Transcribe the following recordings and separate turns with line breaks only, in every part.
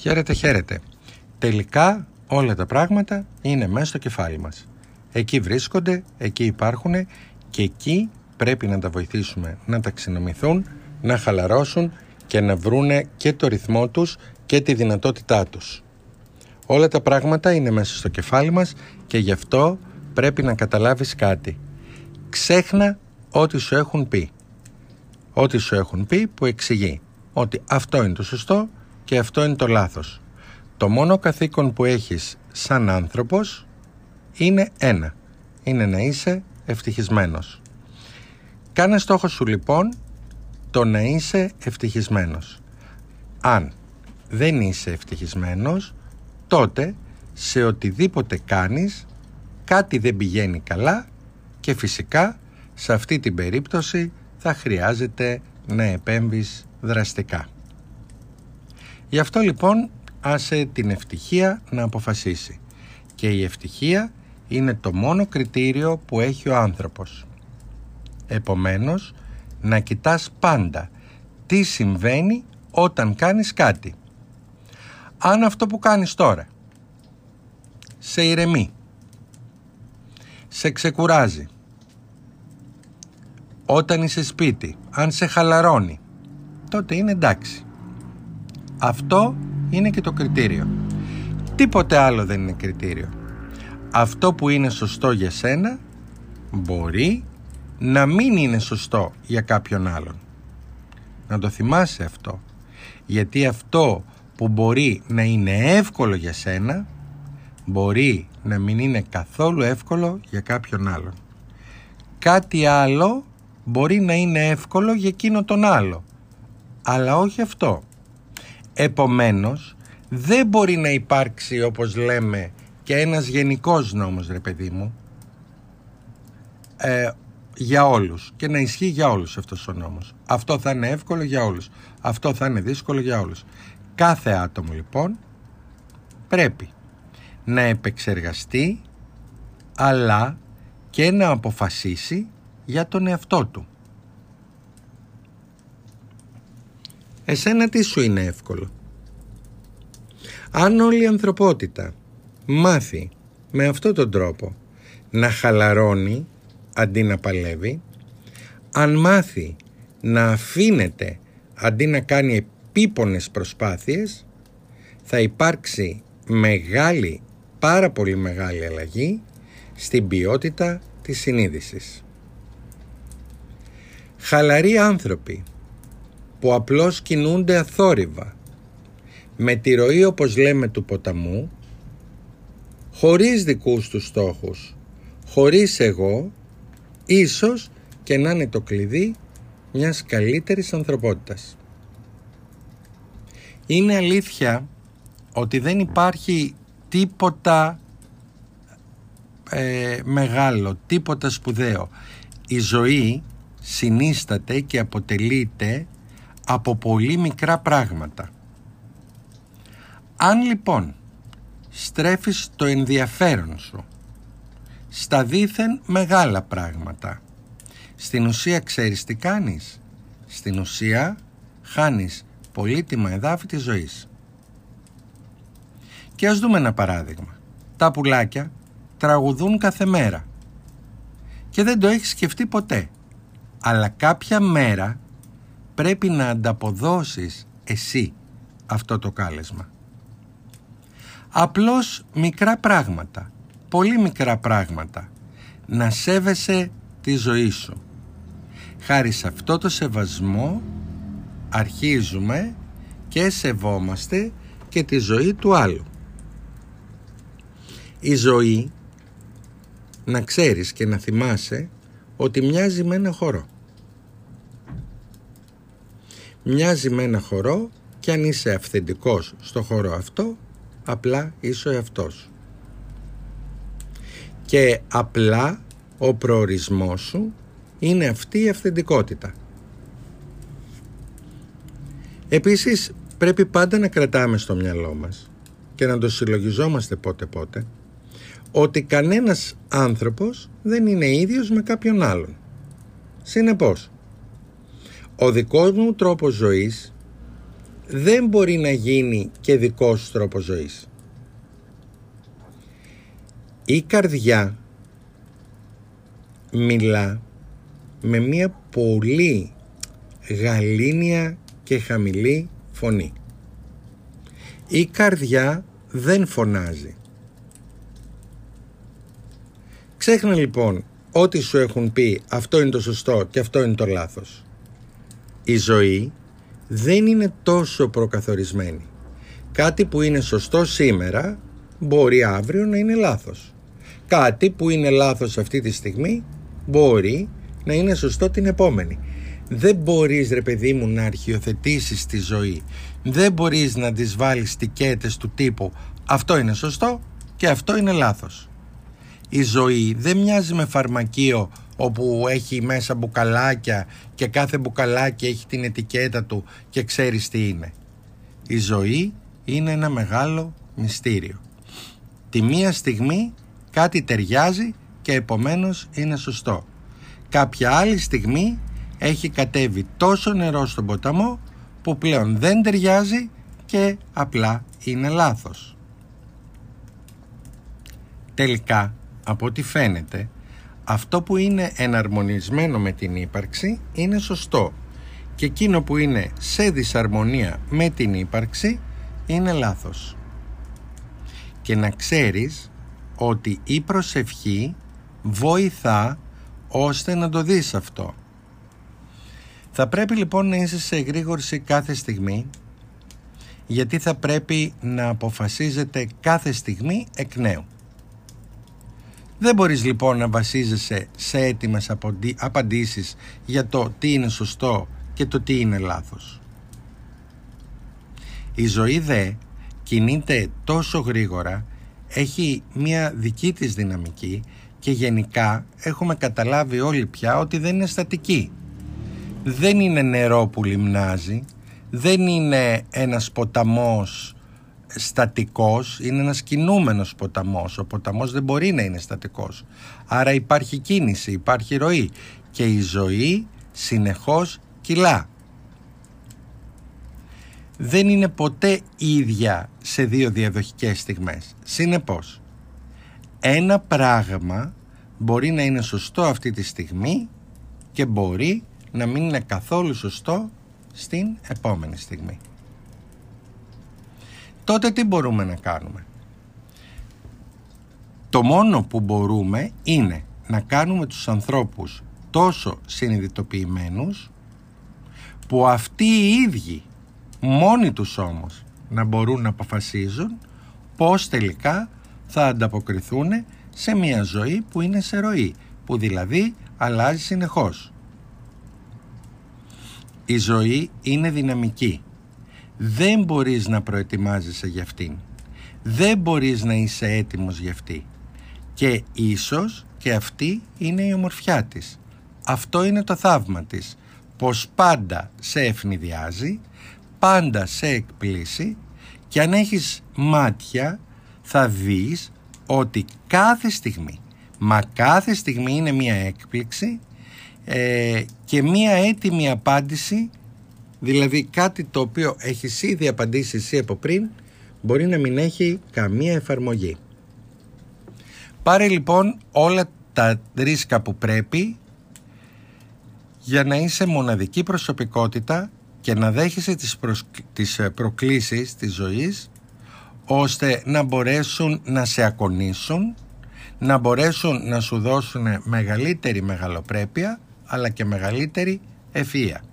Χαίρετε, χαίρετε. Τελικά όλα τα πράγματα είναι μέσα στο κεφάλι μας. Εκεί βρίσκονται, εκεί υπάρχουν και εκεί πρέπει να τα βοηθήσουμε να ταξινομηθούν, να χαλαρώσουν και να βρούνε και το ρυθμό τους και τη δυνατότητά τους. Όλα τα πράγματα είναι μέσα στο κεφάλι μας και γι' αυτό πρέπει να καταλάβεις κάτι. Ξέχνα ό,τι σου έχουν πει. Ό,τι σου έχουν πει που εξηγεί ότι αυτό είναι το σωστό και αυτό είναι το λάθος. Το μόνο καθήκον που έχεις σαν άνθρωπος είναι ένα. Είναι να είσαι ευτυχισμένος. Κάνε στόχο σου λοιπόν το να είσαι ευτυχισμένος. Αν δεν είσαι ευτυχισμένος, τότε σε οτιδήποτε κάνεις κάτι δεν πηγαίνει καλά και φυσικά σε αυτή την περίπτωση θα χρειάζεται να επέμβεις δραστικά. Γι' αυτό λοιπόν άσε την ευτυχία να αποφασίσει και η ευτυχία είναι το μόνο κριτήριο που έχει ο άνθρωπος. Επομένως, να κοιτάς πάντα τι συμβαίνει όταν κάνεις κάτι. Αν αυτό που κάνεις τώρα σε ηρεμεί, σε ξεκουράζει, όταν είσαι σπίτι, αν σε χαλαρώνει, τότε είναι εντάξει. Αυτό είναι και το κριτήριο. Τίποτε άλλο δεν είναι κριτήριο. Αυτό που είναι σωστό για σένα μπορεί να μην είναι σωστό για κάποιον άλλον. Να το θυμάσαι αυτό. Γιατί αυτό που μπορεί να είναι εύκολο για σένα μπορεί να μην είναι καθόλου εύκολο για κάποιον άλλον. Κάτι άλλο μπορεί να είναι εύκολο για εκείνο τον άλλο. Αλλά όχι αυτό. Επομένως, δεν μπορεί να υπάρξει όπως λέμε και ένας γενικός νόμος ρε παιδί μου ε, για όλους και να ισχύει για όλους αυτός ο νόμος. Αυτό θα είναι εύκολο για όλους. Αυτό θα είναι δύσκολο για όλους. Κάθε άτομο λοιπόν πρέπει να επεξεργαστεί αλλά και να αποφασίσει για τον εαυτό του. Εσένα τι σου είναι εύκολο; Αν όλη η ανθρωπότητα μάθει με αυτόν τον τρόπο να χαλαρώνει αντί να παλεύει, αν μάθει να αφήνεται αντί να κάνει επίπονες προσπάθειες, θα υπάρξει μεγάλη, πάρα πολύ μεγάλη αλλαγή στην ποιότητα της συνείδησης. Χαλαροί άνθρωποι που απλώς κινούνται αθόρυβα με τη ροή όπως λέμε του ποταμού χωρίς δικούς τους στόχους χωρίς εγώ ίσως και να είναι το κλειδί μιας καλύτερης ανθρωπότητας. Είναι αλήθεια ότι δεν υπάρχει τίποτα ε, μεγάλο, τίποτα σπουδαίο. Η ζωή συνίσταται και αποτελείται από πολύ μικρά πράγματα. Αν λοιπόν στρέφεις το ενδιαφέρον σου στα δήθεν μεγάλα πράγματα, στην ουσία ξέρεις τι κάνεις. Στην ουσία χάνεις πολύτιμα εδάφη της ζωής. Και ας δούμε ένα παράδειγμα. Τα πουλάκια τραγουδούν κάθε μέρα και δεν το έχεις σκεφτεί ποτέ. Αλλά κάποια μέρα πρέπει να ανταποδώσεις εσύ αυτό το κάλεσμα. Απλώς μικρά πράγματα, πολύ μικρά πράγματα, να σέβεσαι τη ζωή σου. Χάρη σε αυτό το σεβασμό αρχίζουμε και σεβόμαστε και τη ζωή του άλλου. Η ζωή, να ξέρεις και να θυμάσαι, ότι μοιάζει με ένα χορό. Μοιάζει με ένα χορό και αν είσαι αυθεντικός στο χορό αυτό, απλά είσαι ο εαυτός Και απλά ο προορισμός σου είναι αυτή η αυθεντικότητα. Επίσης πρέπει πάντα να κρατάμε στο μυαλό μας και να το συλλογιζόμαστε πότε πότε ότι κανένας άνθρωπος δεν είναι ίδιος με κάποιον άλλον. Συνεπώς, ο δικός μου τρόπος ζωής δεν μπορεί να γίνει και δικός σου τρόπος ζωής. Η καρδιά μιλά με μια πολύ γαλήνια και χαμηλή φωνή. Η καρδιά δεν φωνάζει. Ξέχνα λοιπόν ό,τι σου έχουν πει αυτό είναι το σωστό και αυτό είναι το λάθος. Η ζωή δεν είναι τόσο προκαθορισμένη. Κάτι που είναι σωστό σήμερα μπορεί αύριο να είναι λάθος. Κάτι που είναι λάθος αυτή τη στιγμή μπορεί να είναι σωστό την επόμενη. Δεν μπορείς ρε παιδί μου να αρχιοθετήσεις τη ζωή. Δεν μπορείς να τις βάλεις τικέτες του τύπου αυτό είναι σωστό και αυτό είναι λάθος. Η ζωή δεν μοιάζει με φαρμακείο όπου έχει μέσα μπουκαλάκια και κάθε μπουκαλάκι έχει την ετικέτα του και ξέρεις τι είναι. Η ζωή είναι ένα μεγάλο μυστήριο. Τη μία στιγμή κάτι ταιριάζει και επομένως είναι σωστό. Κάποια άλλη στιγμή έχει κατέβει τόσο νερό στον ποταμό που πλέον δεν ταιριάζει και απλά είναι λάθος. Τελικά, από ό,τι φαίνεται, αυτό που είναι εναρμονισμένο με την ύπαρξη είναι σωστό και εκείνο που είναι σε δυσαρμονία με την ύπαρξη είναι λάθος. Και να ξέρεις ότι η προσευχή βοηθά ώστε να το δεις αυτό. Θα πρέπει λοιπόν να είσαι σε εγρήγορση κάθε στιγμή γιατί θα πρέπει να αποφασίζετε κάθε στιγμή εκ νέου. Δεν μπορείς λοιπόν να βασίζεσαι σε έτοιμες απαντήσεις για το τι είναι σωστό και το τι είναι λάθος. Η ζωή δε κινείται τόσο γρήγορα, έχει μια δική της δυναμική και γενικά έχουμε καταλάβει όλοι πια ότι δεν είναι στατική. Δεν είναι νερό που λιμνάζει, δεν είναι ένας ποταμός στατικός, είναι ένας κινούμενος ποταμός. Ο ποταμός δεν μπορεί να είναι στατικός. Άρα υπάρχει κίνηση, υπάρχει ροή και η ζωή συνεχώς κυλά. Δεν είναι ποτέ ίδια σε δύο διαδοχικές στιγμές. Συνεπώς, ένα πράγμα μπορεί να είναι σωστό αυτή τη στιγμή και μπορεί να μην είναι καθόλου σωστό στην επόμενη στιγμή. Τότε τι μπορούμε να κάνουμε; Το μόνο που μπορούμε είναι να κάνουμε τους ανθρώπους τόσο συνειδητοποιημένους που αυτοί οι ίδιοι μόνοι τους όμως να μπορούν να αποφασίζουν πώς τελικά θα ανταποκριθούν σε μια ζωή που είναι σε ροή, που δηλαδή αλλάζει συνεχώς. Η ζωή είναι δυναμική. Δεν μπορείς να προετοιμάζεσαι για αυτήν. Δεν μπορείς να είσαι έτοιμος για αυτή. Και ίσως και αυτή είναι η ομορφιά της. Αυτό είναι το θαύμα της. Πως πάντα σε ευνηδιάζει, πάντα σε εκπλήσει και αν έχεις μάτια θα δεις ότι κάθε στιγμή, μα κάθε στιγμή είναι μία έκπληξη ε, και μία έτοιμη απάντηση, δηλαδή κάτι το οποίο έχεις ήδη απαντήσει εσύ από πριν, μπορεί να μην έχει καμία εφαρμογή. Πάρε λοιπόν όλα τα ρίσκα που πρέπει για να είσαι μοναδική προσωπικότητα και να δέχεσαι τις, προσ... τις ε, προκλήσεις της ζωής ώστε να μπορέσουν να σε ακονίσουν, να μπορέσουν να σου δώσουν μεγαλύτερη μεγαλοπρέπεια αλλά και μεγαλύτερη ευφυΐα.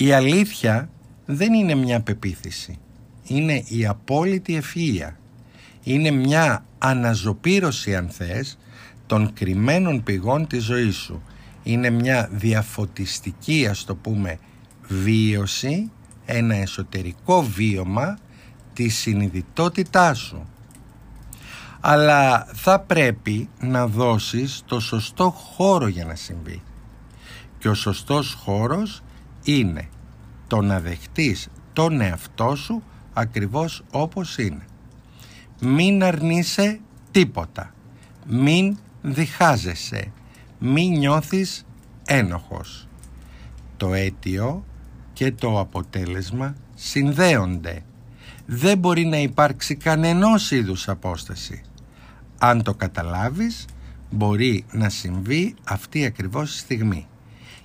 Η αλήθεια δεν είναι μια πεποίθηση, είναι η απόλυτη ευφυΐα. Είναι μια αναζωπήρωση αν θες των κρυμμένων πηγών της ζωής σου. Είναι μια διαφωτιστική ας το πούμε βίωση, ένα εσωτερικό βίωμα της συνειδητότητάς σου αλλά θα πρέπει να δώσεις το σωστό χώρο για να συμβεί. Και ο σωστός χώρος είναι το να δεχτείς τον εαυτό σου ακριβώς όπως είναι. Μην αρνείσαι τίποτα. Μην διχάζεσαι. Μην νιώθεις ένοχος. Το αίτιο και το αποτέλεσμα συνδέονται. Δεν μπορεί να υπάρξει κανενός είδους απόσταση. Αν το καταλάβεις, μπορεί να συμβεί αυτή ακριβώς η στιγμή.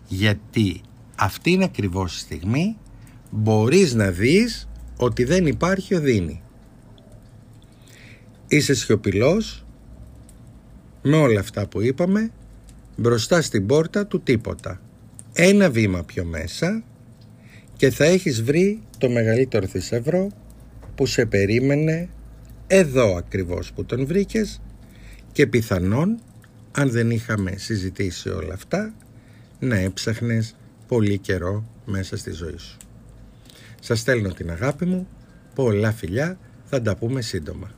Γιατί αυτή είναι ακριβώς η στιγμή μπορείς να δεις ότι δεν υπάρχει οδύνη. Είσαι σιωπηλός με όλα αυτά που είπαμε μπροστά στην πόρτα του τίποτα. Ένα βήμα πιο μέσα και θα έχεις βρει το μεγαλύτερο θησαυρό που σε περίμενε εδώ ακριβώς που τον βρήκες και πιθανόν αν δεν είχαμε συζητήσει όλα αυτά να έψαχνες πολύ καιρό μέσα στη ζωή σου. Σας στέλνω την αγάπη μου, πολλά φιλιά, θα τα πούμε σύντομα.